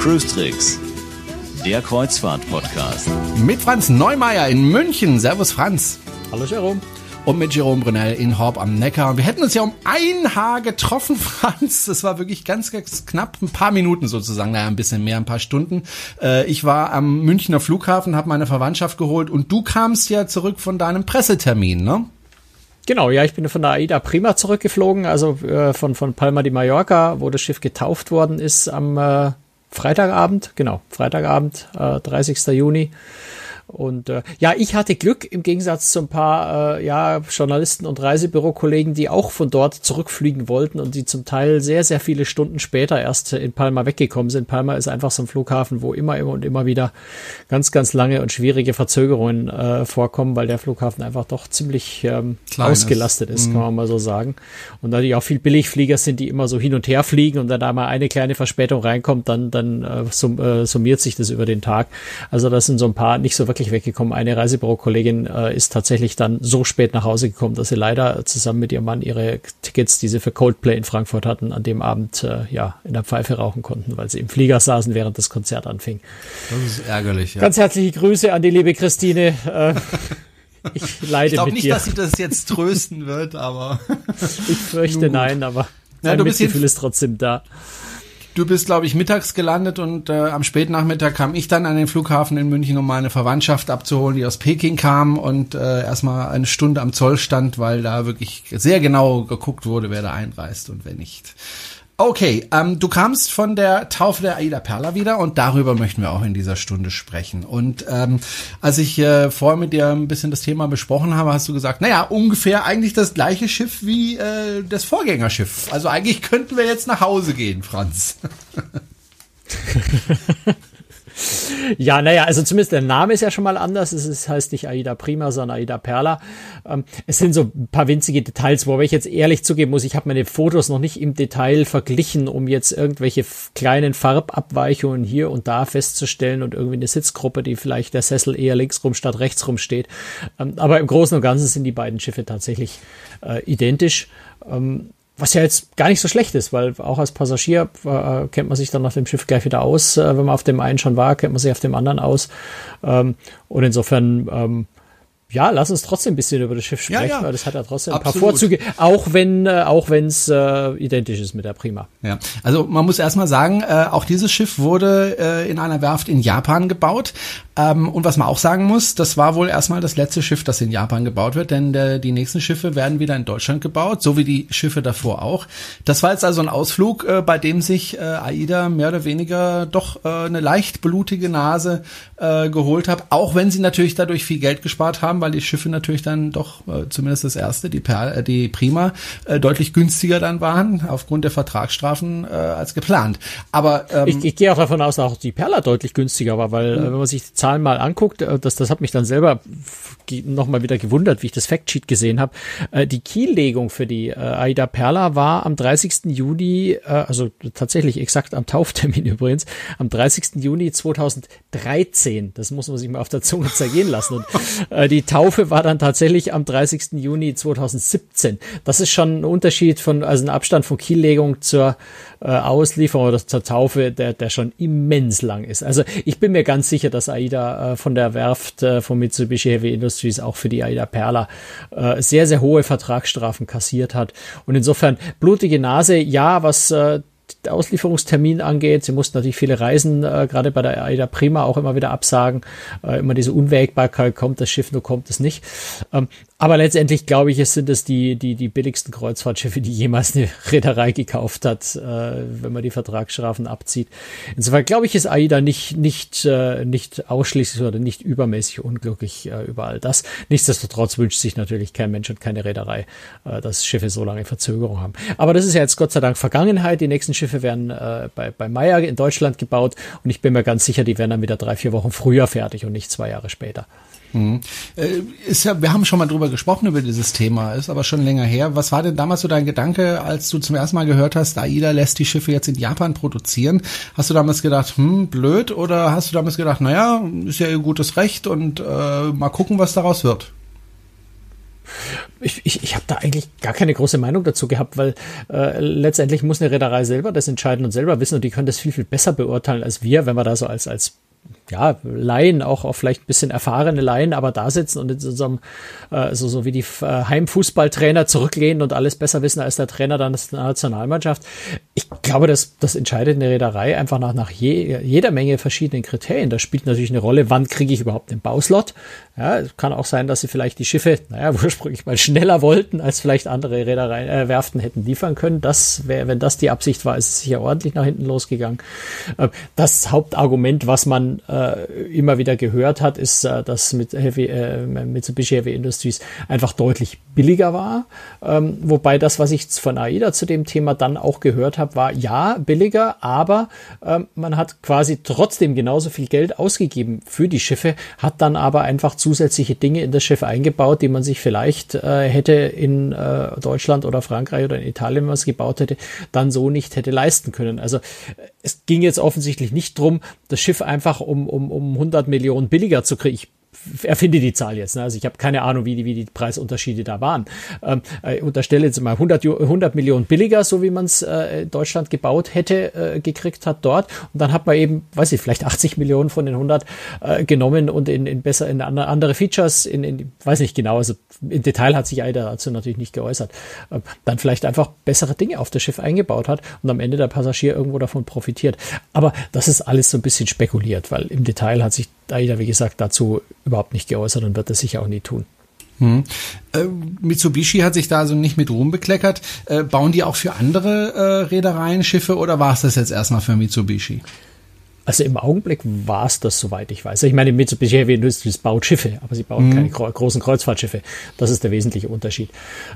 Cruise Tricks, der Kreuzfahrt-Podcast. Mit Franz Neumeier in München. Servus Franz. Hallo Jerome. Und mit Jerome Brunel in Horb am Neckar. Und wir hätten uns ja um ein Haar getroffen, Franz. Das war wirklich ganz, ganz knapp. Ein paar Minuten sozusagen. Naja, ein bisschen mehr, ein paar Stunden. Äh, ich war am Münchner Flughafen, habe meine Verwandtschaft geholt. Und du kamst ja zurück von deinem Pressetermin, ne? Genau, ja, ich bin von der AIDA Prima zurückgeflogen, also äh, von, von Palma de Mallorca, wo das Schiff getauft worden ist am äh, Freitagabend, genau, Freitagabend, äh, 30. Juni. Und äh, ja, ich hatte Glück im Gegensatz zu ein paar äh, ja, Journalisten und Reisebürokollegen, die auch von dort zurückfliegen wollten und die zum Teil sehr, sehr viele Stunden später erst in Palma weggekommen sind. Palma ist einfach so ein Flughafen, wo immer, immer und immer wieder ganz, ganz lange und schwierige Verzögerungen äh, vorkommen, weil der Flughafen einfach doch ziemlich ähm, ausgelastet ist, kann mhm. man mal so sagen. Und natürlich auch viel Billigflieger sind, die immer so hin und her fliegen und wenn da mal eine kleine Verspätung reinkommt, dann, dann äh, sum, äh, summiert sich das über den Tag. Also das sind so ein paar nicht so wirklich weggekommen. Eine Reisebüro-Kollegin äh, ist tatsächlich dann so spät nach Hause gekommen, dass sie leider zusammen mit ihrem Mann ihre Tickets, die sie für Coldplay in Frankfurt hatten, an dem Abend äh, ja in der Pfeife rauchen konnten, weil sie im Flieger saßen, während das Konzert anfing. Das ist ärgerlich. Ja. Ganz herzliche Grüße an die liebe Christine. Äh, ich leide ich mit nicht, dir. dass sie das jetzt trösten wird, aber ich fürchte nein, aber ja, du Mitgefühl ist trotzdem da. Du bist, glaube ich, mittags gelandet und äh, am Spätnachmittag kam ich dann an den Flughafen in München, um meine Verwandtschaft abzuholen, die aus Peking kam und äh, erstmal eine Stunde am Zoll stand, weil da wirklich sehr genau geguckt wurde, wer da einreist und wer nicht. Okay, ähm, du kamst von der Taufe der Aida Perla wieder und darüber möchten wir auch in dieser Stunde sprechen. Und ähm, als ich äh, vorher mit dir ein bisschen das Thema besprochen habe, hast du gesagt, naja, ungefähr eigentlich das gleiche Schiff wie äh, das Vorgängerschiff. Also eigentlich könnten wir jetzt nach Hause gehen, Franz. Ja, naja, also zumindest der Name ist ja schon mal anders. Es ist, heißt nicht Aida Prima, sondern Aida Perla. Ähm, es sind so ein paar winzige Details, wobei ich jetzt ehrlich zugeben muss, ich habe meine Fotos noch nicht im Detail verglichen, um jetzt irgendwelche kleinen Farbabweichungen hier und da festzustellen und irgendwie eine Sitzgruppe, die vielleicht der Sessel eher links rum statt rechts rum steht. Ähm, aber im Großen und Ganzen sind die beiden Schiffe tatsächlich äh, identisch. Ähm, was ja jetzt gar nicht so schlecht ist, weil auch als Passagier äh, kennt man sich dann nach dem Schiff gleich wieder aus. Äh, wenn man auf dem einen schon war, kennt man sich auf dem anderen aus. Ähm, und insofern ähm, ja, lass uns trotzdem ein bisschen über das Schiff sprechen, ja, ja. weil das hat ja trotzdem Absolut. ein paar Vorzüge, auch wenn äh, auch wenn es äh, identisch ist mit der Prima. Ja, also man muss erstmal sagen, äh, auch dieses Schiff wurde äh, in einer Werft in Japan gebaut. Ähm, und was man auch sagen muss, das war wohl erstmal das letzte Schiff, das in Japan gebaut wird, denn der, die nächsten Schiffe werden wieder in Deutschland gebaut, so wie die Schiffe davor auch. Das war jetzt also ein Ausflug, äh, bei dem sich äh, AIDA mehr oder weniger doch äh, eine leicht blutige Nase äh, geholt hat, auch wenn sie natürlich dadurch viel Geld gespart haben, weil die Schiffe natürlich dann doch, äh, zumindest das erste, die, per, äh, die Prima, äh, deutlich günstiger dann waren, aufgrund der Vertragsstrafen äh, als geplant. Aber ähm, ich, ich gehe auch davon aus, dass auch die Perla deutlich günstiger war, weil mhm. wenn man sich die Zahlen mal anguckt, äh, das, das hat mich dann selber nochmal wieder gewundert, wie ich das Factsheet gesehen habe. Äh, die Kiellegung für die äh, Aida Perla war am 30. Juni, äh, also tatsächlich exakt am Tauftermin übrigens, am 30. Juni 2013. Das muss man sich mal auf der Zunge zergehen lassen. Und äh, die Taufe war dann tatsächlich am 30. Juni 2017. Das ist schon ein Unterschied von, also ein Abstand von Kiellegung zur äh, Auslieferung oder zur Taufe, der, der schon immens lang ist. Also ich bin mir ganz sicher, dass Aida äh, von der Werft äh, von Mitsubishi Heavy Industries auch für die Aida Perla äh, sehr, sehr hohe Vertragsstrafen kassiert hat. Und insofern blutige Nase, ja, was äh, Auslieferungstermin angeht. Sie mussten natürlich viele Reisen, äh, gerade bei der AIDA Prima, auch immer wieder absagen. Äh, immer diese Unwägbarkeit, kommt das Schiff, nur kommt es nicht. Ähm, aber letztendlich glaube ich, es sind es die, die, die billigsten Kreuzfahrtschiffe, die jemals eine Reederei gekauft hat, äh, wenn man die Vertragsstrafen abzieht. Insofern glaube ich, ist AIDA nicht, nicht, äh, nicht ausschließlich oder nicht übermäßig unglücklich äh, über all das. Nichtsdestotrotz wünscht sich natürlich kein Mensch und keine Reederei, äh, dass Schiffe so lange Verzögerung haben. Aber das ist ja jetzt Gott sei Dank Vergangenheit. Die nächsten Schiffe werden äh, bei, bei Meyer in Deutschland gebaut und ich bin mir ganz sicher, die werden dann wieder drei, vier Wochen früher fertig und nicht zwei Jahre später. Mhm. Ist ja, wir haben schon mal drüber gesprochen über dieses Thema, ist aber schon länger her. Was war denn damals so dein Gedanke, als du zum ersten Mal gehört hast, AIDA lässt die Schiffe jetzt in Japan produzieren? Hast du damals gedacht, hm, blöd, oder hast du damals gedacht, naja, ist ja ihr gutes Recht und äh, mal gucken, was daraus wird? Ich, ich, ich habe da eigentlich gar keine große Meinung dazu gehabt, weil äh, letztendlich muss eine Reederei selber das entscheiden und selber wissen und die können das viel, viel besser beurteilen als wir, wenn wir da so als, als ja, Laien, auch, auch vielleicht ein bisschen erfahrene Laien, aber da sitzen und in so einem, äh, so, so wie die äh, Heimfußballtrainer zurücklehnen und alles besser wissen als der Trainer dann der Nationalmannschaft. Ich glaube, das, das entscheidet eine Reederei einfach nach, nach je, jeder Menge verschiedenen Kriterien. Da spielt natürlich eine Rolle, wann kriege ich überhaupt den Bauslot. Ja, es kann auch sein, dass sie vielleicht die Schiffe, naja, ursprünglich mal schneller wollten, als vielleicht andere Reederei, äh, Werften hätten liefern können. Das wäre, wenn das die Absicht war, ist es sicher ordentlich nach hinten losgegangen. Äh, das Hauptargument, was man äh, immer wieder gehört hat, ist, äh, dass mit Heavy, äh, Mitsubishi Heavy Industries einfach deutlich billiger war. Ähm, wobei das, was ich von AIDA zu dem Thema dann auch gehört habe, war ja billiger, aber ähm, man hat quasi trotzdem genauso viel Geld ausgegeben für die Schiffe, hat dann aber einfach zusätzliche Dinge in das Schiff eingebaut, die man sich vielleicht äh, hätte in äh, Deutschland oder Frankreich oder in Italien, was gebaut hätte, dann so nicht hätte leisten können. Also es ging jetzt offensichtlich nicht drum, das Schiff einfach um, um, um 100 Millionen billiger zu kriegen. Ich erfinde die Zahl jetzt. Ne? Also ich habe keine Ahnung, wie die, wie die Preisunterschiede da waren. Ähm, äh, unterstelle jetzt mal 100, 100 Millionen billiger, so wie man es äh, Deutschland gebaut hätte, äh, gekriegt hat dort. Und dann hat man eben, weiß ich, vielleicht 80 Millionen von den 100 äh, genommen und in, in besser in andere Features, in, in weiß nicht genau, also im Detail hat sich Aida dazu natürlich nicht geäußert, äh, dann vielleicht einfach bessere Dinge auf das Schiff eingebaut hat und am Ende der Passagier irgendwo davon profitiert. Aber das ist alles so ein bisschen spekuliert, weil im Detail hat sich Aida, wie gesagt, dazu überhaupt nicht geäußert und wird das sicher auch nie tun. Hm. Äh, Mitsubishi hat sich da also nicht mit Ruhm bekleckert. Äh, bauen die auch für andere äh, Reedereien Schiffe oder war es das jetzt erstmal für Mitsubishi? Also im Augenblick war es das, soweit ich weiß. Ich meine, Mitsubishi Heavy Industries baut Schiffe, aber sie bauen mhm. keine großen Kreuzfahrtschiffe. Das ist der wesentliche Unterschied.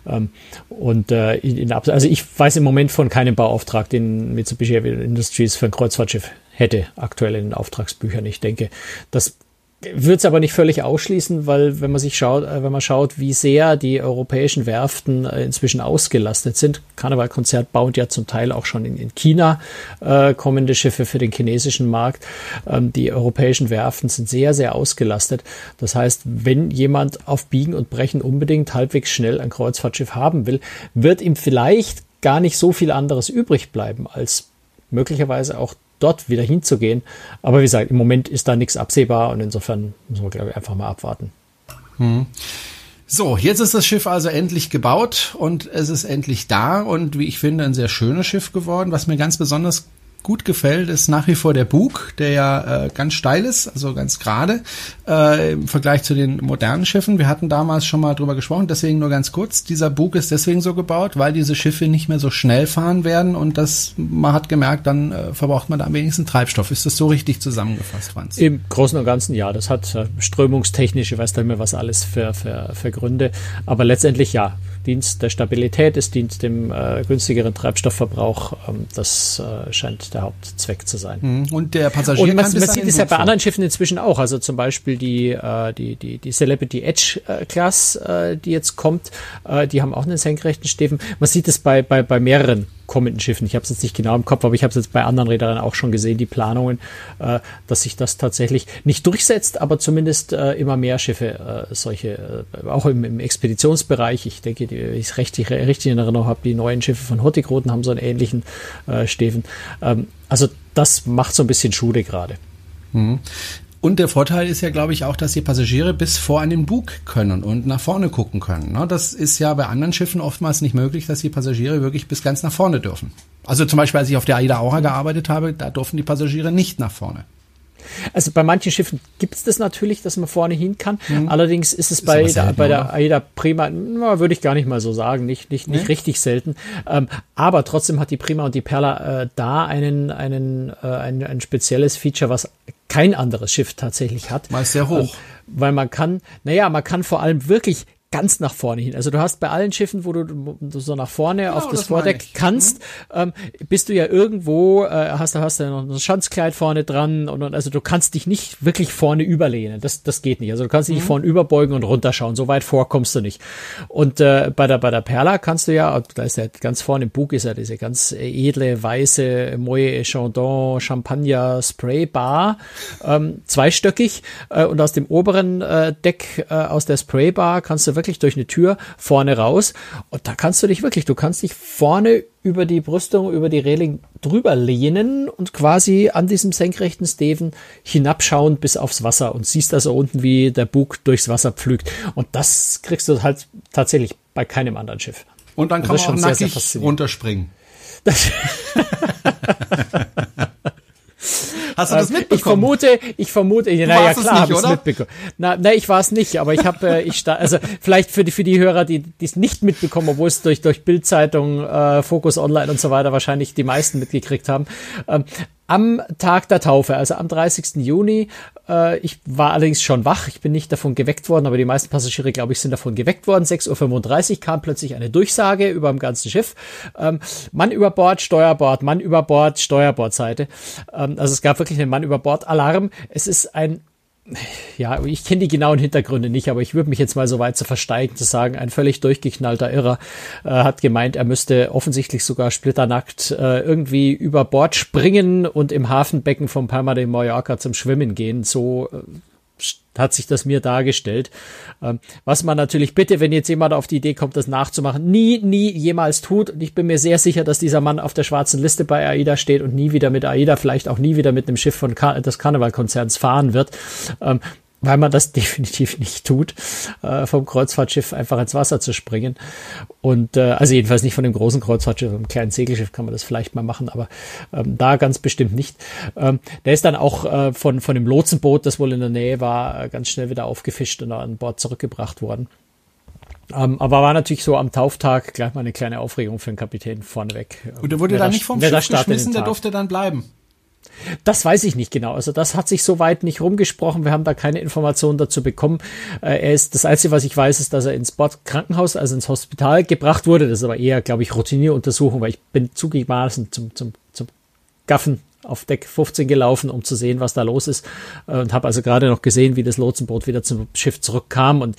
Ähm, und äh, in, also ich weiß im Moment von keinem Bauauftrag, den Mitsubishi Heavy Industries für ein Kreuzfahrtschiff hätte aktuell in den Auftragsbüchern. Ich denke, das würde es aber nicht völlig ausschließen, weil wenn man sich schaut, äh, wenn man schaut, wie sehr die europäischen Werften äh, inzwischen ausgelastet sind, Karnevalkonzert baut ja zum Teil auch schon in, in China äh, kommende Schiffe für den chinesischen Markt. Ähm, die europäischen Werften sind sehr, sehr ausgelastet. Das heißt, wenn jemand auf Biegen und Brechen unbedingt halbwegs schnell ein Kreuzfahrtschiff haben will, wird ihm vielleicht gar nicht so viel anderes übrig bleiben, als möglicherweise auch dort wieder hinzugehen. Aber wie gesagt, im Moment ist da nichts absehbar und insofern müssen wir, glaube ich, einfach mal abwarten. Hm. So, jetzt ist das Schiff also endlich gebaut und es ist endlich da und wie ich finde ein sehr schönes Schiff geworden. Was mir ganz besonders gut gefällt, ist nach wie vor der Bug, der ja äh, ganz steil ist, also ganz gerade äh, im Vergleich zu den modernen Schiffen. Wir hatten damals schon mal drüber gesprochen, deswegen nur ganz kurz. Dieser Bug ist deswegen so gebaut, weil diese Schiffe nicht mehr so schnell fahren werden und das man hat gemerkt, dann äh, verbraucht man da am wenigsten Treibstoff. Ist das so richtig zusammengefasst, Franz? Im Großen und Ganzen ja. Das hat äh, strömungstechnisch, ich weiß nicht mehr was alles für, für, für Gründe, aber letztendlich ja. Dienst der Stabilität, es dient dem äh, günstigeren Treibstoffverbrauch. Ähm, das äh, scheint der Hauptzweck zu sein. Mhm. Und der Passagier Und man, man sieht es ja bei anderen Schiffen inzwischen auch. Also zum Beispiel die, äh, die, die, die Celebrity Edge äh, Class, äh, die jetzt kommt, äh, die haben auch einen senkrechten Steven. Man sieht es bei, bei, bei mehreren kommenden Schiffen. Ich habe es jetzt nicht genau im Kopf, aber ich habe es jetzt bei anderen Rädern auch schon gesehen, die Planungen, äh, dass sich das tatsächlich nicht durchsetzt, aber zumindest äh, immer mehr Schiffe, äh, solche, äh, auch im, im, Expeditionsbereich. Ich denke, die, ich richtig, richtig in Erinnerung habe, die neuen Schiffe von Hurtigruten haben so einen ähnlichen äh, Steven. Ähm, also das macht so ein bisschen Schule gerade. Mhm. Und der Vorteil ist ja, glaube ich, auch, dass die Passagiere bis vor an den Bug können und nach vorne gucken können. Ne? Das ist ja bei anderen Schiffen oftmals nicht möglich, dass die Passagiere wirklich bis ganz nach vorne dürfen. Also zum Beispiel, als ich auf der Aida Aura gearbeitet habe, da durften die Passagiere nicht nach vorne. Also bei manchen Schiffen gibt es das natürlich, dass man vorne hin kann. Mhm. Allerdings ist es ist bei, selten, der, bei der AIDA Prima, na, würde ich gar nicht mal so sagen, nicht, nicht, nicht nee. richtig selten. Ähm, aber trotzdem hat die Prima und die Perla äh, da einen, einen, äh, ein, ein spezielles Feature, was kein anderes Schiff tatsächlich hat. Mal sehr hoch. Ähm, weil man kann, naja, man kann vor allem wirklich ganz nach vorne hin. Also du hast bei allen Schiffen, wo du so nach vorne genau, auf das, Vordeck kannst, mhm. ähm, bist du ja irgendwo, äh, hast du hast du noch ein Schanzkleid vorne dran und, und also du kannst dich nicht wirklich vorne überlehnen. Das das geht nicht. Also du kannst dich mhm. nicht vorne überbeugen und runterschauen. So weit vor kommst du nicht. Und äh, bei der bei der Perla kannst du ja, da ist ja ganz vorne im Bug ist ja diese ganz edle weiße Moët Chandon Champagner Spray Bar, ähm, zweistöckig äh, und aus dem oberen äh, Deck äh, aus der Spray Bar kannst du wirklich durch eine Tür vorne raus. Und da kannst du dich wirklich, du kannst dich vorne über die Brüstung, über die Reling drüber lehnen und quasi an diesem senkrechten Steven hinabschauen bis aufs Wasser und siehst also unten, wie der Bug durchs Wasser pflügt. Und das kriegst du halt tatsächlich bei keinem anderen Schiff. Und dann kann man auch nackig sehr, sehr runterspringen. Hast du das mitbekommen? Ich vermute, ich vermute, du naja, klar, habe ich es mitbekommen. Na, na, ich war es nicht, aber ich habe, äh, ich also vielleicht für die für die Hörer, die es nicht mitbekommen, obwohl es durch durch Bildzeitung, äh, Focus Online und so weiter wahrscheinlich die meisten mitgekriegt haben. Ähm, am Tag der Taufe, also am 30. Juni. Äh, ich war allerdings schon wach, ich bin nicht davon geweckt worden, aber die meisten Passagiere, glaube ich, sind davon geweckt worden. 6.35 Uhr kam plötzlich eine Durchsage über dem ganzen Schiff. Ähm, Mann über Bord, Steuerbord, Mann über Bord, Steuerbordseite. Ähm, also es gab wirklich einen Mann über Bord Alarm. Es ist ein ja, ich kenne die genauen Hintergründe nicht, aber ich würde mich jetzt mal so weit zu versteigen, zu sagen, ein völlig durchgeknallter Irrer äh, hat gemeint, er müsste offensichtlich sogar splitternackt äh, irgendwie über Bord springen und im Hafenbecken vom Palma de Mallorca zum Schwimmen gehen. So äh, hat sich das mir dargestellt. Ähm, was man natürlich bitte, wenn jetzt jemand auf die Idee kommt, das nachzumachen, nie, nie jemals tut. Und ich bin mir sehr sicher, dass dieser Mann auf der schwarzen Liste bei AIDA steht und nie wieder mit AIDA, vielleicht auch nie wieder mit einem Schiff von Kar des Karnevalkonzerns fahren wird. Weil man das definitiv nicht tut, äh, vom Kreuzfahrtschiff einfach ins Wasser zu springen. Und äh, also jedenfalls nicht von dem großen Kreuzfahrtschiff, einem kleinen Segelschiff kann man das vielleicht mal machen, aber ähm, da ganz bestimmt nicht. Ähm, der ist dann auch äh, von, von dem Lotsenboot, das wohl in der Nähe war, äh, ganz schnell wieder aufgefischt und an Bord zurückgebracht worden. Ähm, aber war natürlich so am Tauftag gleich mal eine kleine Aufregung für den Kapitän vorneweg. Und der wurde dann nicht vom Schiff geschmissen, der durfte dann bleiben. Das weiß ich nicht genau. Also das hat sich soweit nicht rumgesprochen. Wir haben da keine Informationen dazu bekommen. Äh, er ist das Einzige, was ich weiß, ist, dass er ins Bordkrankenhaus, also ins Hospital gebracht wurde. Das ist aber eher, glaube ich, Routinieruntersuchung, weil ich bin zugegebenermaßen zum, zum, zum Gaffen auf Deck 15 gelaufen, um zu sehen, was da los ist äh, und habe also gerade noch gesehen, wie das Lotsenboot wieder zum Schiff zurückkam und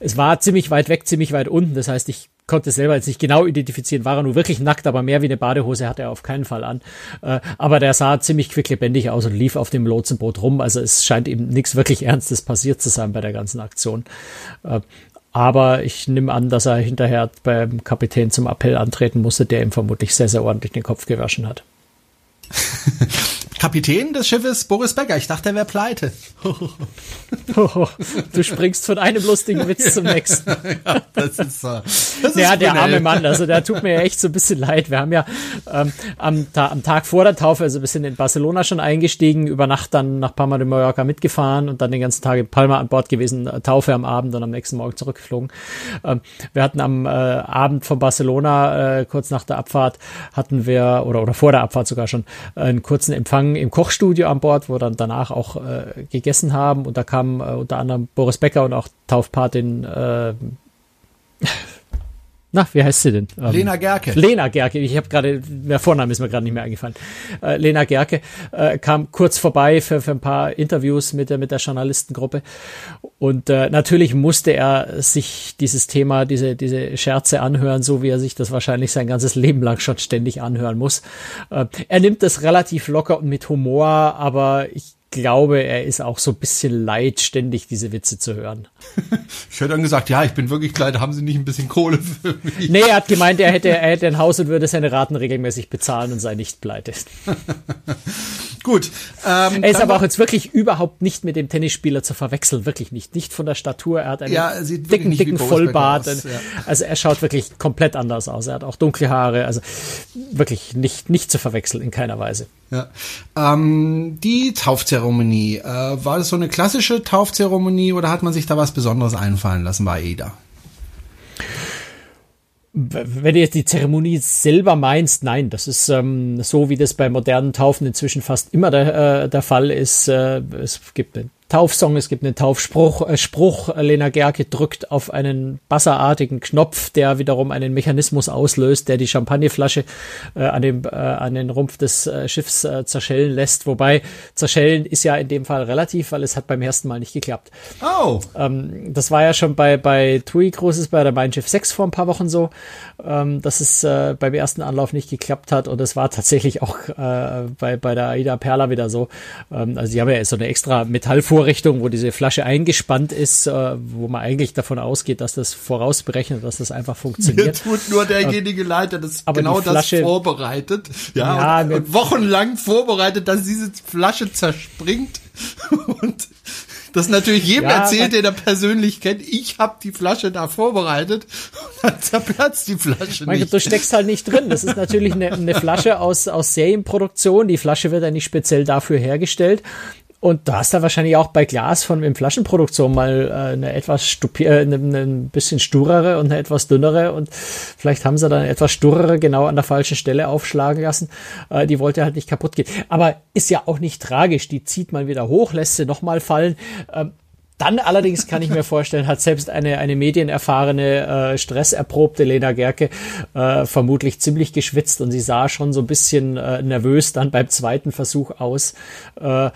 es war ziemlich weit weg, ziemlich weit unten. Das heißt, ich konnte selber jetzt nicht genau identifizieren, war er nur wirklich nackt, aber mehr wie eine Badehose hatte er auf keinen Fall an. Äh, aber der sah ziemlich quicklebendig aus und lief auf dem Lotsenboot rum. Also es scheint ihm nichts wirklich Ernstes passiert zu sein bei der ganzen Aktion. Äh, aber ich nehme an, dass er hinterher beim Kapitän zum Appell antreten musste, der ihm vermutlich sehr, sehr ordentlich den Kopf gewaschen hat. Kapitän des Schiffes Boris Becker. Ich dachte, er wäre pleite. du springst von einem lustigen Witz zum nächsten. ja, das ist, das ja der arme Mann, also der tut mir echt so ein bisschen leid. Wir haben ja ähm, am, am, Tag vor der Taufe, also ein bisschen in Barcelona schon eingestiegen, über Nacht dann nach Palma de Mallorca mitgefahren und dann den ganzen Tag in Palma an Bord gewesen, äh, Taufe am Abend und am nächsten Morgen zurückgeflogen. Ähm, wir hatten am äh, Abend von Barcelona, äh, kurz nach der Abfahrt, hatten wir, oder, oder vor der Abfahrt sogar schon, äh, einen kurzen Empfang im Kochstudio an Bord, wo dann danach auch äh, gegessen haben. Und da kamen äh, unter anderem Boris Becker und auch Taufpatin äh, na, wie heißt sie denn? Ähm, Lena Gerke. Lena Gerke. Ich habe gerade, der Vorname ist mir gerade nicht mehr eingefallen. Äh, Lena Gerke äh, kam kurz vorbei für, für ein paar Interviews mit der, mit der Journalistengruppe. Und äh, natürlich musste er sich dieses Thema, diese, diese Scherze anhören, so wie er sich das wahrscheinlich sein ganzes Leben lang schon ständig anhören muss. Äh, er nimmt das relativ locker und mit Humor, aber ich glaube, er ist auch so ein bisschen leid, ständig diese Witze zu hören. ich hätte dann gesagt, ja, ich bin wirklich leid, haben Sie nicht ein bisschen Kohle für mich? Nee, er hat gemeint, er hätte, er hätte ein Haus und würde seine Raten regelmäßig bezahlen und sei nicht pleite. Gut. Ähm, er ist aber auch jetzt wirklich überhaupt nicht mit dem Tennisspieler zu verwechseln, wirklich nicht. Nicht von der Statur, er hat einen ja, dicken, dicken Vollbart. Aus, ja. Also er schaut wirklich komplett anders aus. Er hat auch dunkle Haare, also wirklich nicht, nicht zu verwechseln in keiner Weise. Ja. Ähm, die Taufzeremonie, äh, war das so eine klassische Taufzeremonie oder hat man sich da was Besonderes einfallen lassen bei AIDA? Wenn du jetzt die Zeremonie selber meinst, nein, das ist ähm, so, wie das bei modernen Taufen inzwischen fast immer der, äh, der Fall ist. Äh, es gibt eine Taufsong, es gibt einen Taufspruch. Äh, Spruch, Lena Gerke drückt auf einen basserartigen Knopf, der wiederum einen Mechanismus auslöst, der die Champagnerflasche äh, an, dem, äh, an den Rumpf des äh, Schiffs äh, zerschellen lässt. Wobei zerschellen ist ja in dem Fall relativ, weil es hat beim ersten Mal nicht geklappt. Oh. Ähm, das war ja schon bei, bei TUI Cruises, bei der Mein Schiff 6 vor ein paar Wochen so, ähm, dass es äh, beim ersten Anlauf nicht geklappt hat. Und es war tatsächlich auch äh, bei, bei der Aida Perla wieder so. Ähm, also die haben ja so eine extra Metallvorrichtung, wo diese Flasche eingespannt ist, äh, wo man eigentlich davon ausgeht, dass das vorausberechnet, dass das einfach funktioniert. Mir tut nur derjenige leid, der das genau Flasche, das vorbereitet. Ja, ja und, und wochenlang vorbereitet, dass diese Flasche zerspringt. und das natürlich jedem ja, erzählt, der da persönlich kennt. Ich habe die Flasche da vorbereitet und dann zerplatzt die Flasche mein nicht. Du steckst halt nicht drin. Das ist natürlich eine, eine Flasche aus, aus Serienproduktion. Die Flasche wird ja nicht speziell dafür hergestellt. Und du hast da wahrscheinlich auch bei Glas von in Flaschenproduktion mal äh, eine etwas stupi äh, eine, eine ein bisschen sturere und eine etwas dünnere und vielleicht haben sie dann etwas sturere genau an der falschen Stelle aufschlagen lassen. Äh, die wollte halt nicht kaputt gehen. Aber ist ja auch nicht tragisch. Die zieht man wieder hoch, lässt sie nochmal fallen. Ähm, dann allerdings kann ich mir vorstellen, hat selbst eine, eine medienerfahrene, äh, stresserprobte Lena Gerke äh, vermutlich ziemlich geschwitzt und sie sah schon so ein bisschen äh, nervös dann beim zweiten Versuch aus, äh,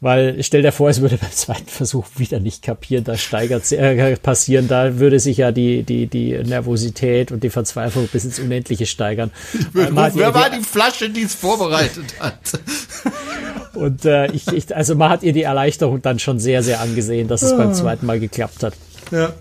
weil stell dir vor, es würde beim zweiten Versuch wieder nicht kapieren, da steigert äh, passieren, da würde sich ja die, die, die Nervosität und die Verzweiflung bis ins Unendliche steigern. Rufen, wer war die Flasche, die es vorbereitet hat? Und äh, ich, ich, also man hat ihr die Erleichterung dann schon sehr, sehr angesehen, dass es beim ah. zweiten Mal geklappt hat. Ja.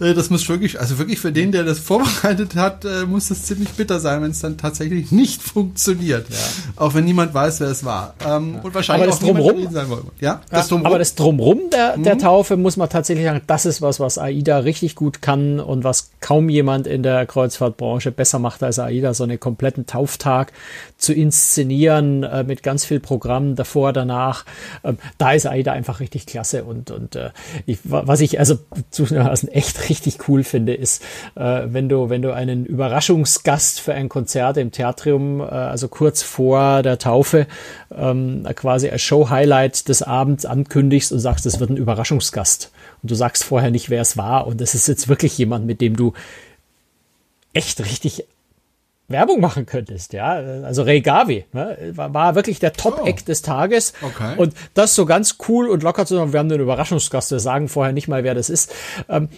Äh, das muss wirklich, also wirklich für den, der das vorbereitet hat, äh, muss das ziemlich bitter sein, wenn es dann tatsächlich nicht funktioniert. Ja. Auch wenn niemand weiß, wer es war. Ähm, ja. Und wahrscheinlich aber auch drumrum, sein wollte. Ja, das drumrum. Aber das Drumrum der, der mhm. Taufe muss man tatsächlich sagen, das ist was, was AIDA richtig gut kann und was kaum jemand in der Kreuzfahrtbranche besser macht als AIDA, so einen kompletten Tauftag zu inszenieren äh, mit ganz viel Programm davor, danach. Ähm, da ist AIDA einfach richtig klasse und, und äh, ich, was ich also zugegebenermaßen echt richtig cool finde, ist, äh, wenn du, wenn du einen Überraschungsgast für ein Konzert im Theatrium, äh, also kurz vor der Taufe, ähm, quasi als Show-Highlight des Abends ankündigst und sagst, es wird ein Überraschungsgast. Und du sagst vorher nicht, wer es war. Und das ist jetzt wirklich jemand, mit dem du echt richtig Werbung machen könntest, ja. Also Ray Gavi ne, war, war wirklich der Top-Eck oh. des Tages. Okay. Und das so ganz cool und locker zu sagen, wir haben einen Überraschungsgast, wir sagen vorher nicht mal, wer das ist. Ähm,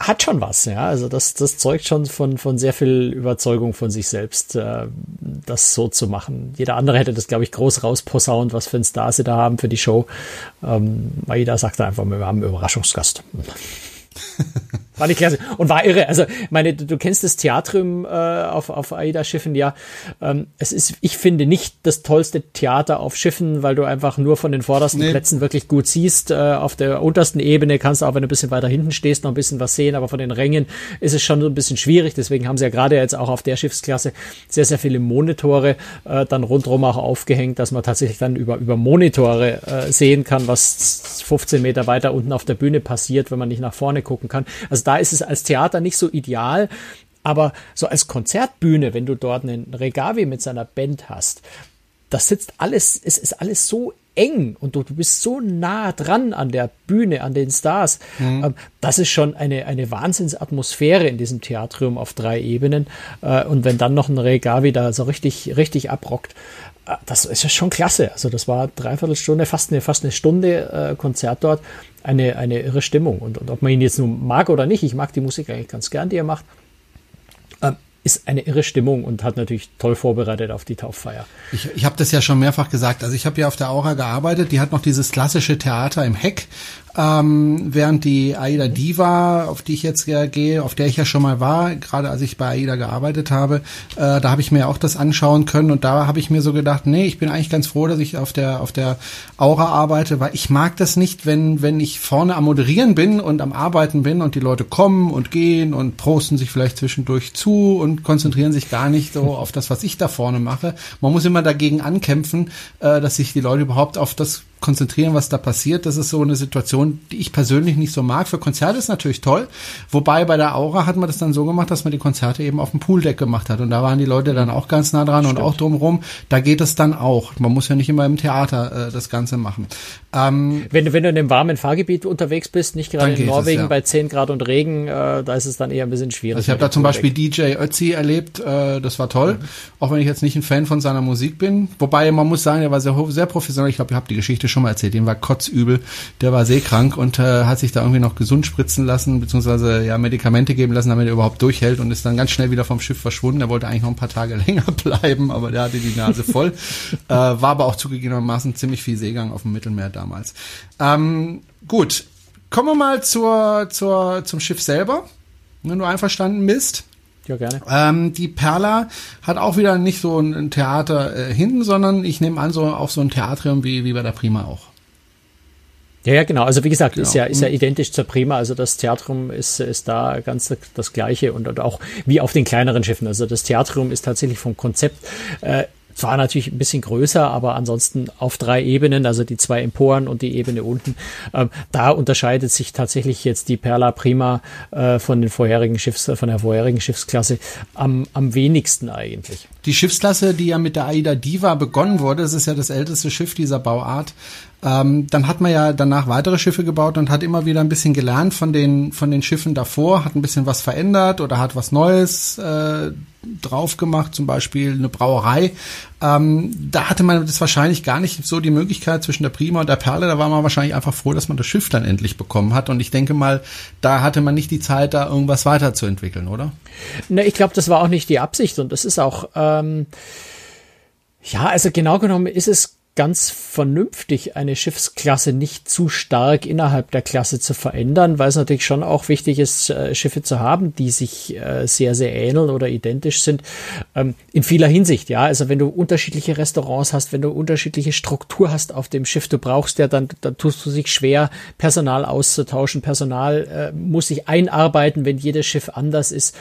hat schon was, ja. Also das, das zeugt schon von, von sehr viel Überzeugung von sich selbst, äh, das so zu machen. Jeder andere hätte das, glaube ich, groß rausposaunt, was für ein Star sie da haben für die Show. Ähm, jeder sagt einfach, wir haben einen Überraschungsgast. War nicht klasse. Und war irre. Also, meine, du, du kennst das Theatrium äh, auf, auf AIDA-Schiffen, ja. Ähm, es ist, ich finde, nicht das tollste Theater auf Schiffen, weil du einfach nur von den vordersten nee. Plätzen wirklich gut siehst. Äh, auf der untersten Ebene kannst du auch, wenn du ein bisschen weiter hinten stehst, noch ein bisschen was sehen, aber von den Rängen ist es schon so ein bisschen schwierig. Deswegen haben sie ja gerade jetzt auch auf der Schiffsklasse sehr, sehr viele Monitore äh, dann rundherum auch aufgehängt, dass man tatsächlich dann über, über Monitore äh, sehen kann, was 15 Meter weiter unten auf der Bühne passiert, wenn man nicht nach vorne gucken kann. Also da ist es als Theater nicht so ideal. Aber so als Konzertbühne, wenn du dort einen Regavi mit seiner Band hast, das sitzt alles, es ist alles so eng und du, du bist so nah dran an der Bühne, an den Stars. Mhm. Ähm, das ist schon eine, eine Wahnsinnsatmosphäre in diesem Theatrium auf drei Ebenen. Äh, und wenn dann noch ein Regavi da so richtig, richtig abrockt, das ist ja schon klasse. Also das war dreiviertel Stunde, fast eine, fast eine Stunde äh, Konzert dort eine, eine irre Stimmung. Und, und ob man ihn jetzt nun mag oder nicht, ich mag die Musik eigentlich ganz gern, die er macht, äh, ist eine irre Stimmung und hat natürlich toll vorbereitet auf die Tauffeier. Ich, ich habe das ja schon mehrfach gesagt. Also ich habe ja auf der Aura gearbeitet. Die hat noch dieses klassische Theater im Heck ähm, während die Aida Diva, auf die ich jetzt ja gehe, auf der ich ja schon mal war, gerade als ich bei Aida gearbeitet habe, äh, da habe ich mir auch das anschauen können und da habe ich mir so gedacht, nee, ich bin eigentlich ganz froh, dass ich auf der auf der Aura arbeite, weil ich mag das nicht, wenn wenn ich vorne am moderieren bin und am arbeiten bin und die Leute kommen und gehen und prosten sich vielleicht zwischendurch zu und konzentrieren sich gar nicht so auf das, was ich da vorne mache. Man muss immer dagegen ankämpfen, äh, dass sich die Leute überhaupt auf das konzentrieren, was da passiert. Das ist so eine Situation, die ich persönlich nicht so mag. Für Konzerte ist natürlich toll. Wobei bei der Aura hat man das dann so gemacht, dass man die Konzerte eben auf dem Pooldeck gemacht hat. Und da waren die Leute dann auch ganz nah dran Stimmt. und auch drumherum. Da geht es dann auch. Man muss ja nicht immer im Theater äh, das Ganze machen. Ähm, wenn, du, wenn du in einem warmen Fahrgebiet unterwegs bist, nicht gerade in Norwegen es, ja. bei 10 Grad und Regen, äh, da ist es dann eher ein bisschen schwierig. Also ich habe da zum Beispiel DJ Ötzi erlebt, äh, das war toll. Mhm. Auch wenn ich jetzt nicht ein Fan von seiner Musik bin. Wobei man muss sagen, er war sehr, sehr professionell. Ich glaube, ihr habt die Geschichte schon mal erzählt. Dem war kotzübel. Der war seekrank und äh, hat sich da irgendwie noch gesund spritzen lassen, beziehungsweise ja Medikamente geben lassen, damit er überhaupt durchhält und ist dann ganz schnell wieder vom Schiff verschwunden. Er wollte eigentlich noch ein paar Tage länger bleiben, aber der hatte die Nase voll. äh, war aber auch zugegebenermaßen ziemlich viel Seegang auf dem Mittelmeer damals. Ähm, gut, kommen wir mal zur, zur, zum Schiff selber, wenn du einverstanden bist. Ja, gerne. Ähm, die Perla hat auch wieder nicht so ein Theater äh, hinten, sondern ich nehme an, so auch so ein Theatrium wie, wie bei der Prima auch. Ja, ja, genau. Also wie gesagt, genau. ist ja ist ja identisch zur Prima. Also das Theatrium ist ist da ganz das gleiche und, und auch wie auf den kleineren Schiffen. Also das Theatrium ist tatsächlich vom Konzept äh, zwar natürlich ein bisschen größer, aber ansonsten auf drei Ebenen, also die zwei Emporen und die Ebene unten. Ähm, da unterscheidet sich tatsächlich jetzt die Perla Prima äh, von den vorherigen Schiffs, von der vorherigen Schiffsklasse am, am wenigsten eigentlich. Die Schiffsklasse, die ja mit der Aida Diva begonnen wurde, das ist ja das älteste Schiff dieser Bauart, ähm, dann hat man ja danach weitere Schiffe gebaut und hat immer wieder ein bisschen gelernt von den, von den Schiffen davor, hat ein bisschen was verändert oder hat was Neues äh, drauf gemacht, zum Beispiel eine Brauerei. Ähm, da hatte man das wahrscheinlich gar nicht so die Möglichkeit zwischen der Prima und der Perle. Da war man wahrscheinlich einfach froh, dass man das Schiff dann endlich bekommen hat. Und ich denke mal, da hatte man nicht die Zeit, da irgendwas weiterzuentwickeln, oder? Ne, ich glaube, das war auch nicht die Absicht und das ist auch ähm, ja, also genau genommen ist es ganz vernünftig, eine Schiffsklasse nicht zu stark innerhalb der Klasse zu verändern, weil es natürlich schon auch wichtig ist, äh, Schiffe zu haben, die sich äh, sehr, sehr ähneln oder identisch sind. Ähm, in vieler Hinsicht, ja. Also wenn du unterschiedliche Restaurants hast, wenn du unterschiedliche Struktur hast auf dem Schiff, du brauchst ja dann, dann tust du sich schwer, Personal auszutauschen. Personal äh, muss sich einarbeiten, wenn jedes Schiff anders ist.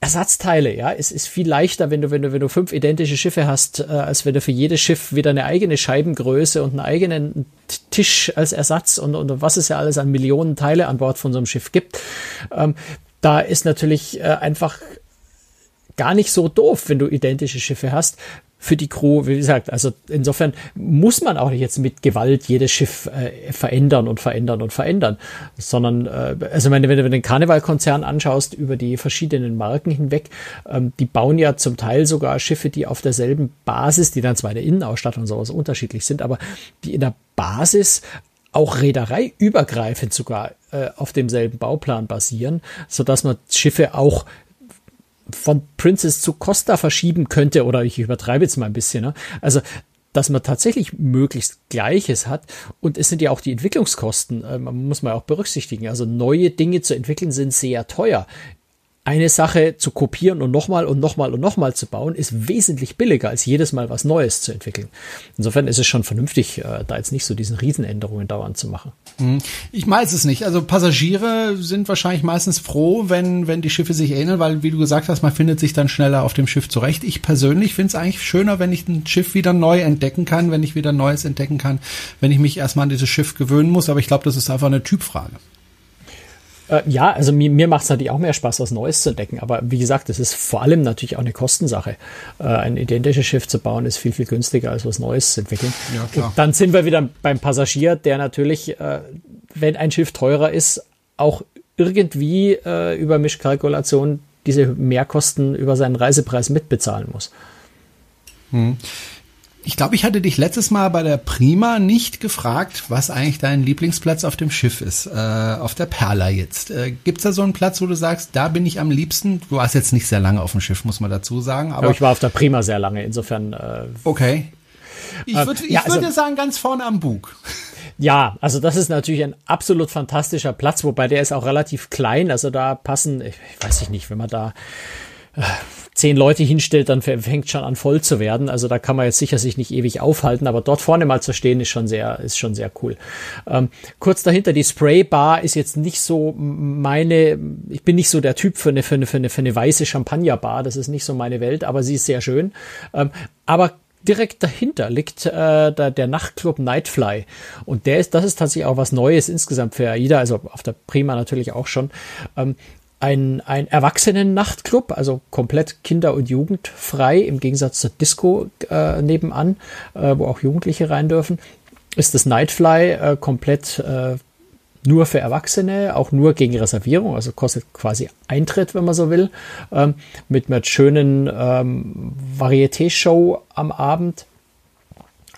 Ersatzteile, ja, es ist viel leichter, wenn du, wenn du, wenn du fünf identische Schiffe hast, äh, als wenn du für jedes Schiff wieder eine eigene Scheibengröße und einen eigenen Tisch als Ersatz und, und was es ja alles an Millionen Teile an Bord von so einem Schiff gibt. Ähm, da ist natürlich äh, einfach gar nicht so doof, wenn du identische Schiffe hast für die Crew, wie gesagt, also insofern muss man auch nicht jetzt mit Gewalt jedes Schiff äh, verändern und verändern und verändern, sondern äh, also wenn, wenn du den Karnevalkonzern anschaust über die verschiedenen Marken hinweg, ähm, die bauen ja zum Teil sogar Schiffe, die auf derselben Basis, die dann zwar in der Innenausstattung und sowas unterschiedlich sind, aber die in der Basis auch reedereiübergreifend sogar äh, auf demselben Bauplan basieren, so dass man Schiffe auch von Princess zu Costa verschieben könnte, oder ich übertreibe jetzt mal ein bisschen, ne? also dass man tatsächlich möglichst Gleiches hat. Und es sind ja auch die Entwicklungskosten, äh, man muss man auch berücksichtigen. Also neue Dinge zu entwickeln sind sehr teuer eine Sache zu kopieren und nochmal und nochmal und nochmal zu bauen, ist wesentlich billiger, als jedes Mal was Neues zu entwickeln. Insofern ist es schon vernünftig, äh, da jetzt nicht so diesen Riesenänderungen dauernd zu machen. Mhm. Ich weiß es nicht. Also Passagiere sind wahrscheinlich meistens froh, wenn, wenn die Schiffe sich ähneln, weil, wie du gesagt hast, man findet sich dann schneller auf dem Schiff zurecht. Ich persönlich finde es eigentlich schöner, wenn ich ein Schiff wieder neu entdecken kann, wenn ich wieder Neues entdecken kann, wenn ich mich erstmal an dieses Schiff gewöhnen muss. Aber ich glaube, das ist einfach eine Typfrage. Äh, ja, also mir, mir macht es natürlich auch mehr Spaß, was Neues zu entdecken. Aber wie gesagt, es ist vor allem natürlich auch eine Kostensache. Äh, ein identisches Schiff zu bauen ist viel, viel günstiger, als was Neues zu entwickeln. Ja, klar. Dann sind wir wieder beim Passagier, der natürlich, äh, wenn ein Schiff teurer ist, auch irgendwie äh, über Mischkalkulation diese Mehrkosten über seinen Reisepreis mitbezahlen muss. Hm. Ich glaube, ich hatte dich letztes Mal bei der Prima nicht gefragt, was eigentlich dein Lieblingsplatz auf dem Schiff ist, äh, auf der Perla jetzt. Äh, Gibt es da so einen Platz, wo du sagst, da bin ich am liebsten? Du warst jetzt nicht sehr lange auf dem Schiff, muss man dazu sagen. Aber, aber ich war auf der Prima sehr lange, insofern. Äh, okay. Ich würde äh, ja, also, würde sagen, ganz vorne am Bug. Ja, also das ist natürlich ein absolut fantastischer Platz, wobei der ist auch relativ klein. Also da passen, ich weiß ich nicht, wenn man da zehn Leute hinstellt, dann fängt schon an voll zu werden. Also da kann man jetzt sicher sich nicht ewig aufhalten, aber dort vorne mal zu stehen ist schon sehr, ist schon sehr cool. Ähm, kurz dahinter die Spray Bar ist jetzt nicht so meine, ich bin nicht so der Typ für eine, für eine, für eine, für eine weiße Champagner Bar. Das ist nicht so meine Welt, aber sie ist sehr schön. Ähm, aber direkt dahinter liegt äh, der, der Nachtclub Nightfly. Und der ist, das ist tatsächlich auch was Neues insgesamt für AIDA, also auf der Prima natürlich auch schon. Ähm, ein, ein Erwachsenen-Nachtclub, also komplett Kinder- und Jugendfrei, im Gegensatz zur Disco äh, nebenan, äh, wo auch Jugendliche rein dürfen, ist das Nightfly äh, komplett äh, nur für Erwachsene, auch nur gegen Reservierung, also kostet quasi Eintritt, wenn man so will, ähm, mit einer schönen ähm, Varieté-Show am Abend.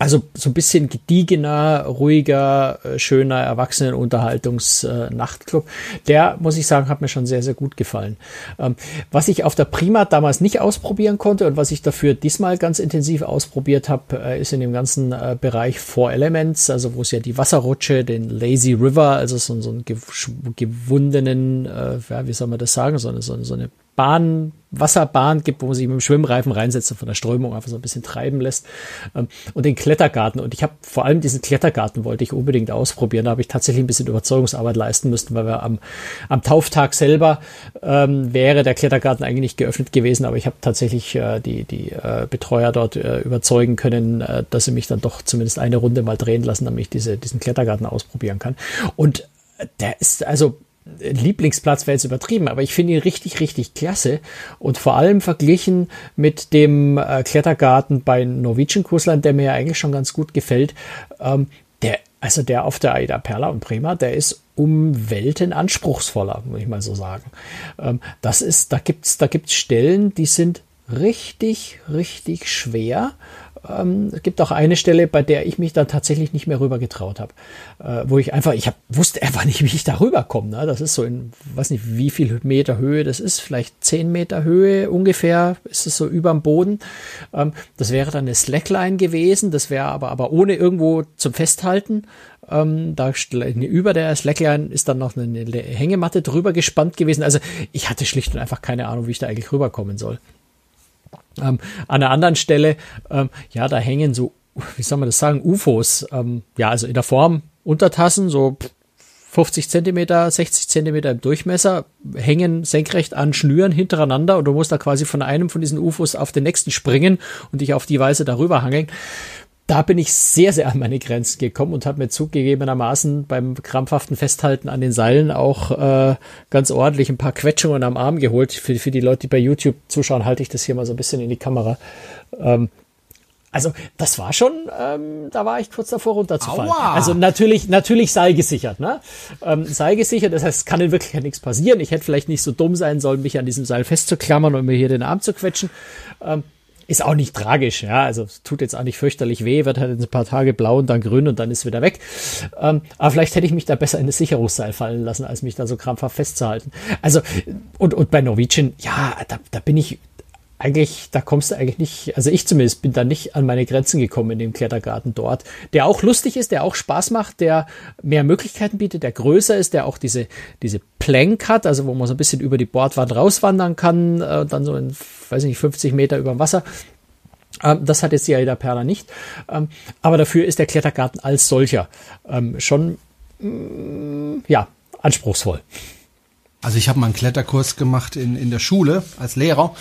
Also so ein bisschen gediegener, ruhiger, äh, schöner Erwachsenenunterhaltungs-Nachtclub. Der, muss ich sagen, hat mir schon sehr, sehr gut gefallen. Ähm, was ich auf der Prima damals nicht ausprobieren konnte und was ich dafür diesmal ganz intensiv ausprobiert habe, äh, ist in dem ganzen äh, Bereich Four Elements, also wo es ja die Wasserrutsche, den Lazy River, also so, so einen gewundenen, ja, wie soll man das sagen, so eine, so eine Bahn, Wasserbahn gibt, wo man sich mit dem Schwimmreifen reinsetzt und von der Strömung einfach so ein bisschen treiben lässt. Ähm, und den Klettergarten. Und ich habe vor allem diesen Klettergarten wollte ich unbedingt ausprobieren. Da habe ich tatsächlich ein bisschen Überzeugungsarbeit leisten müssen, weil wir am, am Tauftag selber ähm, wäre der Klettergarten eigentlich nicht geöffnet gewesen, aber ich habe tatsächlich äh, die, die äh, Betreuer dort äh, überzeugen können, äh, dass sie mich dann doch zumindest eine Runde mal drehen lassen, damit ich diese, diesen Klettergarten ausprobieren kann. Und der ist also Lieblingsplatz wäre jetzt übertrieben, aber ich finde ihn richtig, richtig klasse. Und vor allem verglichen mit dem äh, Klettergarten bei Norwegian Kursland, der mir ja eigentlich schon ganz gut gefällt, ähm, der, also der auf der Aida Perla und Prima, der ist um Welten anspruchsvoller, muss ich mal so sagen. Ähm, das ist, da gibt's, da gibt's Stellen, die sind richtig, richtig schwer ähm, es gibt auch eine Stelle, bei der ich mich dann tatsächlich nicht mehr rüber getraut habe, äh, wo ich einfach, ich hab, wusste einfach nicht, wie ich da rüberkomme. Ne? Das ist so in, weiß nicht, wie viel Meter Höhe das ist, vielleicht zehn Meter Höhe ungefähr, ist es so überm Boden. Ähm, das wäre dann eine Slackline gewesen, das wäre aber, aber ohne irgendwo zum Festhalten. Ähm, da über der Slackline ist dann noch eine Hängematte drüber gespannt gewesen. Also ich hatte schlicht und einfach keine Ahnung, wie ich da eigentlich rüberkommen soll. Ähm, an einer anderen Stelle, ähm, ja, da hängen so, wie soll man das sagen, UFOs, ähm, ja, also in der Form Untertassen, so 50 Zentimeter, 60 Zentimeter im Durchmesser, hängen senkrecht an Schnüren hintereinander und du musst da quasi von einem von diesen UFOs auf den nächsten springen und dich auf die Weise darüber hangeln da bin ich sehr, sehr an meine Grenzen gekommen und habe mir zugegebenermaßen beim krampfhaften Festhalten an den Seilen auch äh, ganz ordentlich ein paar Quetschungen am Arm geholt. Für, für die Leute, die bei YouTube zuschauen, halte ich das hier mal so ein bisschen in die Kamera. Ähm, also das war schon, ähm, da war ich kurz davor runterzufallen. Aua. Also natürlich, natürlich seilgesichert, ne? Ähm, seilgesichert, das heißt, es kann in Wirklichkeit nichts passieren. Ich hätte vielleicht nicht so dumm sein sollen, mich an diesem Seil festzuklammern und mir hier den Arm zu quetschen. Ähm, ist auch nicht tragisch, ja. Also es tut jetzt auch nicht fürchterlich weh, wird halt ein paar Tage blau und dann grün und dann ist wieder weg. Ähm, aber vielleicht hätte ich mich da besser in das Sicherungsseil fallen lassen, als mich da so krampfhaft festzuhalten. Also, und, und bei Norwegian, ja, da, da bin ich, eigentlich, da kommst du eigentlich nicht, also ich zumindest bin da nicht an meine Grenzen gekommen in dem Klettergarten dort, der auch lustig ist, der auch Spaß macht, der mehr Möglichkeiten bietet, der größer ist, der auch diese, diese Plank hat, also wo man so ein bisschen über die Bordwand rauswandern kann, äh, dann so in, weiß nicht, 50 Meter über dem Wasser. Ähm, das hat jetzt die Aida Perla nicht. Ähm, aber dafür ist der Klettergarten als solcher ähm, schon, mm, ja, anspruchsvoll. Also ich habe mal einen Kletterkurs gemacht in, in der Schule als Lehrer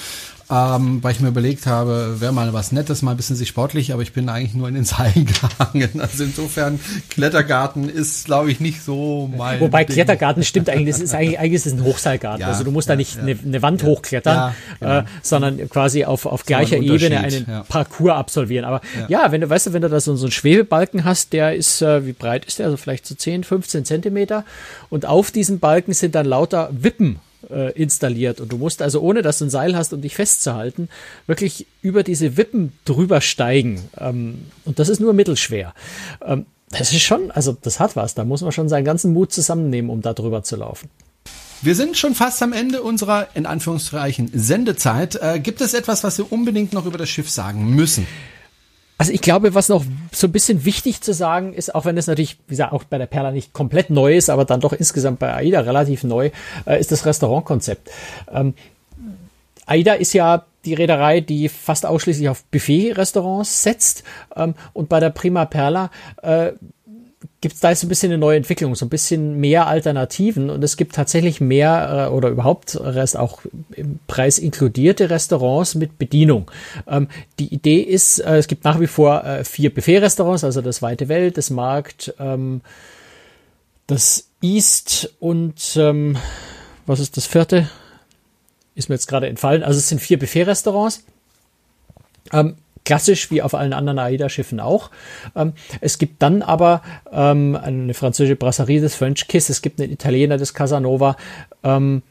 ähm, weil ich mir überlegt habe, wäre mal was Nettes, mal ein bisschen sich sportlich, aber ich bin eigentlich nur in den Seilen gegangen. Also insofern, Klettergarten ist, glaube ich, nicht so mein. Wobei Ding. Klettergarten stimmt eigentlich, das ist eigentlich, eigentlich ist es ein Hochseilgarten. Ja, also du musst ja, da nicht ja. eine, eine, Wand hochklettern, genau. äh, sondern quasi auf, auf gleicher Ebene einen Parcours absolvieren. Aber ja. wenn du, weißt du, wenn du da so, so einen Schwebebalken hast, der ist, äh, wie breit ist der? Also vielleicht so 10, 15 Zentimeter. Und auf diesem Balken sind dann lauter Wippen äh, installiert. Und du musst also, ohne dass du ein Seil hast, um dich festzuhalten, wirklich über diese Wippen drüber steigen. Ähm, und das ist nur mittelschwer. Ähm, das ist schon, also das hat was. Da muss man schon seinen ganzen Mut zusammennehmen, um da drüber zu laufen. Wir sind schon fast am Ende unserer, in Anführungszeichen, Sendezeit. Äh, gibt es etwas, was wir unbedingt noch über das Schiff sagen müssen? Also ich glaube, was noch so ein bisschen wichtig zu sagen ist, auch wenn es natürlich, wie gesagt, auch bei der Perla nicht komplett neu ist, aber dann doch insgesamt bei AIDA relativ neu, äh, ist das Restaurantkonzept. Ähm, AIDA ist ja die Reederei, die fast ausschließlich auf Buffet-Restaurants setzt. Ähm, und bei der Prima Perla äh, gibt es da ist ein bisschen eine neue Entwicklung, so ein bisschen mehr Alternativen und es gibt tatsächlich mehr äh, oder überhaupt Rest auch im Preis inkludierte Restaurants mit Bedienung. Ähm, die Idee ist, äh, es gibt nach wie vor äh, vier Buffet-Restaurants, also das Weite Welt, das Markt, ähm, das East und ähm, was ist das vierte? Ist mir jetzt gerade entfallen. Also es sind vier Buffet-Restaurants. Ähm, klassisch wie auf allen anderen AIDA-Schiffen auch. Ähm, es gibt dann aber ähm, eine französische Brasserie des French Kiss, es gibt einen Italiener des Casanova, ähm,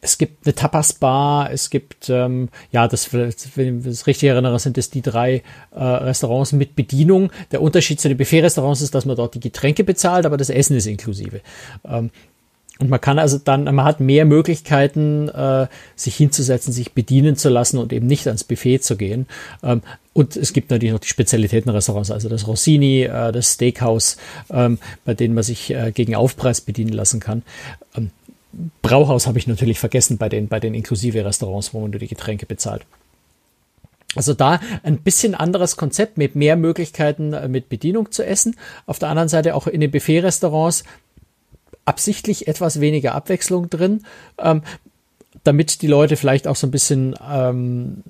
es gibt eine Tapas-Bar, es gibt, ähm, ja, das, wenn ich das richtig erinnere, sind es die drei äh, Restaurants mit Bedienung. Der Unterschied zu den Buffet-Restaurants ist, dass man dort die Getränke bezahlt, aber das Essen ist inklusive. Ähm, und man kann also dann, man hat mehr Möglichkeiten, äh, sich hinzusetzen, sich bedienen zu lassen und eben nicht ans Buffet zu gehen. Ähm, und es gibt natürlich noch die Spezialitätenrestaurants, also das Rossini, äh, das Steakhouse, ähm, bei denen man sich äh, gegen Aufpreis bedienen lassen kann. Ähm, Brauhaus habe ich natürlich vergessen bei den, bei den inklusive Restaurants, wo man nur die Getränke bezahlt. Also da ein bisschen anderes Konzept mit mehr Möglichkeiten äh, mit Bedienung zu essen. Auf der anderen Seite auch in den Buffet-Restaurants absichtlich etwas weniger Abwechslung drin, ähm, damit die Leute vielleicht auch so ein bisschen ähm,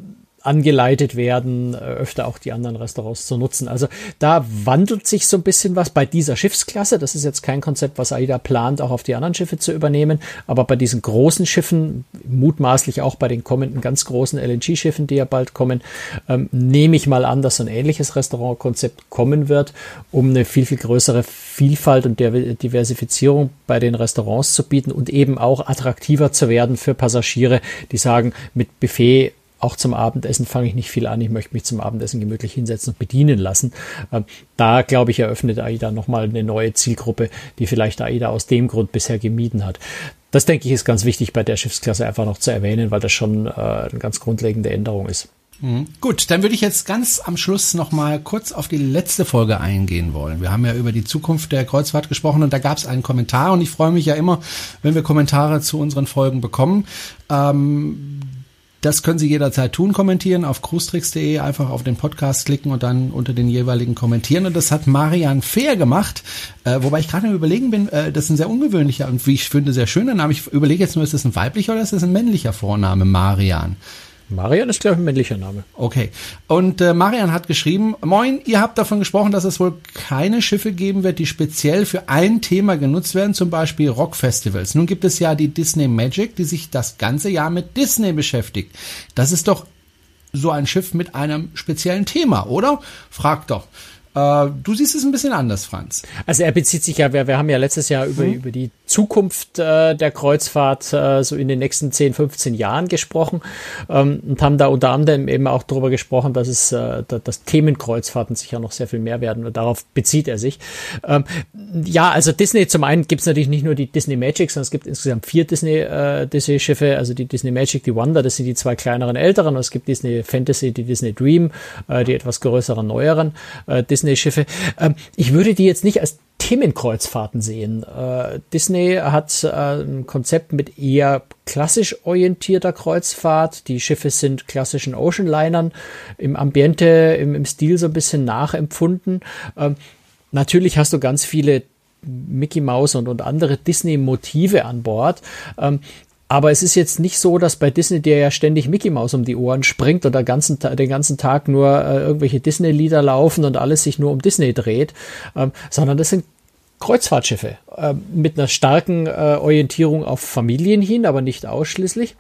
angeleitet werden, äh, öfter auch die anderen Restaurants zu nutzen. Also da wandelt sich so ein bisschen was bei dieser Schiffsklasse. Das ist jetzt kein Konzept, was AIDA plant, auch auf die anderen Schiffe zu übernehmen. Aber bei diesen großen Schiffen, mutmaßlich auch bei den kommenden ganz großen LNG-Schiffen, die ja bald kommen, ähm, nehme ich mal an, dass so ein ähnliches Restaurantkonzept kommen wird, um eine viel, viel größere Vielfalt und Diversifizierung bei den Restaurants zu bieten und eben auch attraktiver zu werden für Passagiere, die sagen, mit Buffet auch zum Abendessen fange ich nicht viel an. Ich möchte mich zum Abendessen gemütlich hinsetzen und bedienen lassen. Ähm, da, glaube ich, eröffnet AIDA nochmal eine neue Zielgruppe, die vielleicht AIDA aus dem Grund bisher gemieden hat. Das, denke ich, ist ganz wichtig bei der Schiffsklasse einfach noch zu erwähnen, weil das schon äh, eine ganz grundlegende Änderung ist. Mhm. Gut, dann würde ich jetzt ganz am Schluss noch mal kurz auf die letzte Folge eingehen wollen. Wir haben ja über die Zukunft der Kreuzfahrt gesprochen und da gab es einen Kommentar und ich freue mich ja immer, wenn wir Kommentare zu unseren Folgen bekommen. Ähm, das können Sie jederzeit tun, kommentieren auf cruestricks.de, einfach auf den Podcast klicken und dann unter den jeweiligen kommentieren. Und das hat Marian Fair gemacht, äh, wobei ich gerade überlegen bin, äh, das ist ein sehr ungewöhnlicher und wie ich finde, sehr schöner Name. Ich überlege jetzt nur, ist das ein weiblicher oder ist das ein männlicher Vorname, Marian? Marian ist, glaube ich, ein männlicher Name. Okay. Und äh, Marian hat geschrieben, Moin, ihr habt davon gesprochen, dass es wohl keine Schiffe geben wird, die speziell für ein Thema genutzt werden, zum Beispiel Rockfestivals. Nun gibt es ja die Disney Magic, die sich das ganze Jahr mit Disney beschäftigt. Das ist doch so ein Schiff mit einem speziellen Thema, oder? Frag doch. Äh, du siehst es ein bisschen anders, Franz. Also er bezieht sich ja, wir, wir haben ja letztes Jahr über, mhm. über die Zukunft äh, der Kreuzfahrt äh, so in den nächsten 10, 15 Jahren gesprochen ähm, und haben da unter anderem eben auch darüber gesprochen, dass es äh, dass Themenkreuzfahrten sicher noch sehr viel mehr werden und darauf bezieht er sich. Ähm, ja, also Disney zum einen gibt es natürlich nicht nur die Disney Magic, sondern es gibt insgesamt vier Disney äh, Disney Schiffe, also die Disney Magic, die Wonder, das sind die zwei kleineren älteren und es gibt Disney Fantasy, die Disney Dream, äh, die etwas größeren neueren äh, Disney Schiffe. Ähm, ich würde die jetzt nicht als Themenkreuzfahrten sehen. Äh, Disney hat äh, ein Konzept mit eher klassisch orientierter Kreuzfahrt. Die Schiffe sind klassischen Oceanlinern im Ambiente, im, im Stil so ein bisschen nachempfunden. Ähm, natürlich hast du ganz viele Mickey Mouse und, und andere Disney-Motive an Bord. Ähm, aber es ist jetzt nicht so, dass bei Disney dir ja ständig Mickey Mouse um die Ohren springt den ganzen, den ganzen Tag nur äh, irgendwelche Disney-Lieder laufen und alles sich nur um Disney dreht, ähm, sondern das sind Kreuzfahrtschiffe äh, mit einer starken äh, Orientierung auf Familien hin, aber nicht ausschließlich.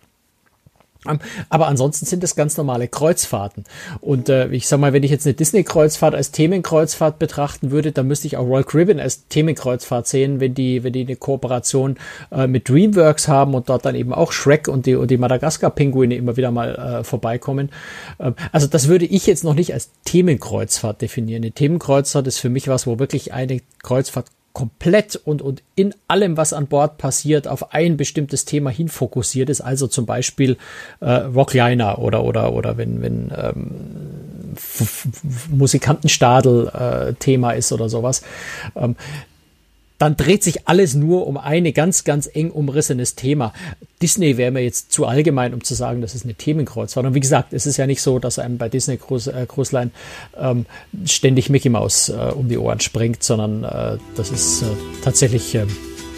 Aber ansonsten sind es ganz normale Kreuzfahrten. Und äh, ich sag mal, wenn ich jetzt eine Disney-Kreuzfahrt als Themenkreuzfahrt betrachten würde, dann müsste ich auch Royal Caribbean als Themenkreuzfahrt sehen, wenn die, wenn die eine Kooperation äh, mit DreamWorks haben und dort dann eben auch Shrek und die, und die Madagaskar-Pinguine immer wieder mal äh, vorbeikommen. Ähm, also das würde ich jetzt noch nicht als Themenkreuzfahrt definieren. Eine Themenkreuzfahrt ist für mich was, wo wirklich eine Kreuzfahrt komplett und, und in allem, was an Bord passiert, auf ein bestimmtes Thema hin fokussiert ist. Also zum Beispiel äh, Rockliner oder oder oder wenn wenn ähm, Musikantenstadel äh, Thema ist oder sowas. Ähm, dann dreht sich alles nur um eine ganz, ganz eng umrissenes Thema. Disney wäre mir jetzt zu allgemein, um zu sagen, das ist eine Themenkreuzfahrt. Und wie gesagt, es ist ja nicht so, dass einem bei Disney Cruise, äh, ähm, ständig Mickey Mouse äh, um die Ohren springt, sondern äh, das ist äh, tatsächlich äh,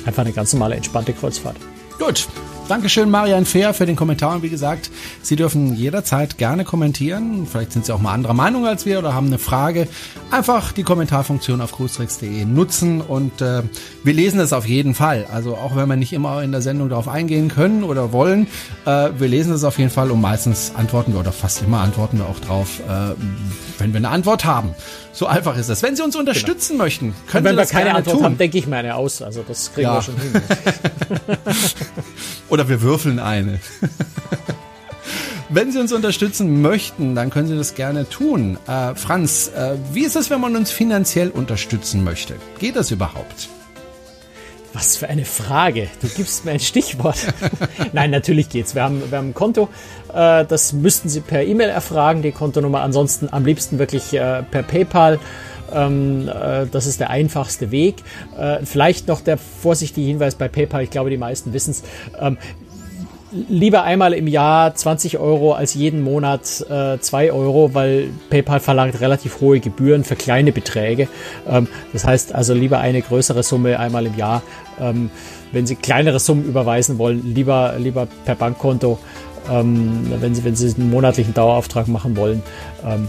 einfach eine ganz normale, entspannte Kreuzfahrt. Gut, Dankeschön, Marian Fehr, für den Kommentar. Und wie gesagt, Sie dürfen jederzeit gerne kommentieren. Vielleicht sind Sie auch mal anderer Meinung als wir oder haben eine Frage. Einfach die Kommentarfunktion auf cruistricks.de nutzen und äh, wir lesen es auf jeden Fall. Also auch wenn wir nicht immer in der Sendung darauf eingehen können oder wollen, äh, wir lesen es auf jeden Fall und meistens antworten wir oder fast immer antworten wir auch drauf, äh, wenn wir eine Antwort haben. So einfach ist das. Wenn Sie uns unterstützen genau. möchten, können wenn Sie das wir keine Antwort tun. haben, denke ich meine aus. Also das kriegen ja. wir schon hin. Oder wir würfeln eine. Wenn Sie uns unterstützen möchten, dann können Sie das gerne tun. Äh, Franz, äh, wie ist es, wenn man uns finanziell unterstützen möchte? Geht das überhaupt? Was für eine Frage. Du gibst mir ein Stichwort. Nein, natürlich geht's. Wir haben, wir haben ein Konto. Äh, das müssten Sie per E-Mail erfragen, die Kontonummer. Ansonsten am liebsten wirklich äh, per PayPal. Ähm, äh, das ist der einfachste Weg. vielleicht noch der vorsichtige Hinweis bei PayPal. Ich glaube, die meisten wissen es. Ähm, lieber einmal im Jahr 20 Euro als jeden Monat äh, 2 Euro, weil PayPal verlangt relativ hohe Gebühren für kleine Beträge. Ähm, das heißt also lieber eine größere Summe einmal im Jahr. Ähm, wenn Sie kleinere Summen überweisen wollen, lieber, lieber per Bankkonto, ähm, wenn, Sie, wenn Sie einen monatlichen Dauerauftrag machen wollen. Ähm,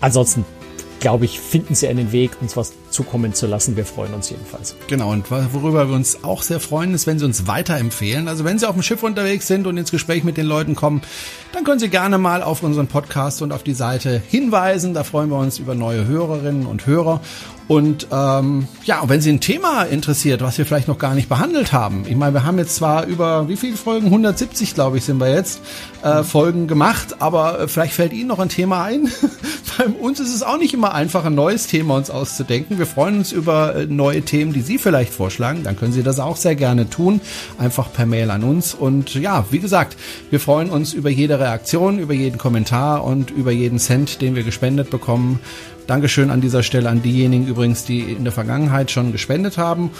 ansonsten glaube ich, finden sie einen Weg, uns was zukommen zu lassen. Wir freuen uns jedenfalls. Genau, und worüber wir uns auch sehr freuen, ist, wenn Sie uns weiterempfehlen. Also wenn Sie auf dem Schiff unterwegs sind und ins Gespräch mit den Leuten kommen, dann können Sie gerne mal auf unseren Podcast und auf die Seite hinweisen. Da freuen wir uns über neue Hörerinnen und Hörer. Und ähm, ja, und wenn Sie ein Thema interessiert, was wir vielleicht noch gar nicht behandelt haben. Ich meine, wir haben jetzt zwar über wie viele Folgen? 170, glaube ich, sind wir jetzt äh, Folgen gemacht, aber äh, vielleicht fällt Ihnen noch ein Thema ein. Bei uns ist es auch nicht immer einfach, ein neues Thema uns auszudenken. Wir freuen uns über äh, neue Themen, die Sie vielleicht vorschlagen. Dann können Sie das auch sehr gerne tun. Einfach per Mail an uns. Und ja, wie gesagt, wir freuen uns über jede Reaktion, über jeden Kommentar und über jeden Cent, den wir gespendet bekommen. Dankeschön an dieser Stelle an diejenigen übrigens, die in der Vergangenheit schon gespendet haben.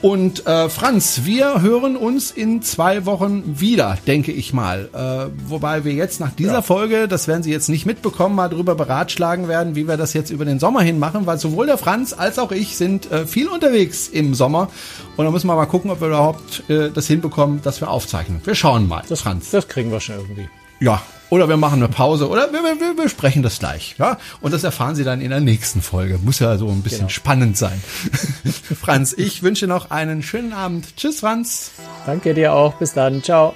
Und äh, Franz, wir hören uns in zwei Wochen wieder, denke ich mal. Äh, wobei wir jetzt nach dieser ja. Folge, das werden Sie jetzt nicht mitbekommen, mal drüber beratschlagen werden, wie wir das jetzt über den Sommer hin machen, weil sowohl der Franz als auch ich sind äh, viel unterwegs im Sommer. Und da müssen wir mal gucken, ob wir überhaupt äh, das hinbekommen, dass wir aufzeichnen. Wir schauen mal. Das, Franz. Das kriegen wir schon irgendwie. Ja, oder wir machen eine Pause oder wir, wir, wir besprechen das gleich. Ja? Und das erfahren Sie dann in der nächsten Folge. Muss ja so ein bisschen genau. spannend sein. Franz, ich wünsche noch einen schönen Abend. Tschüss, Franz. Danke dir auch. Bis dann. Ciao.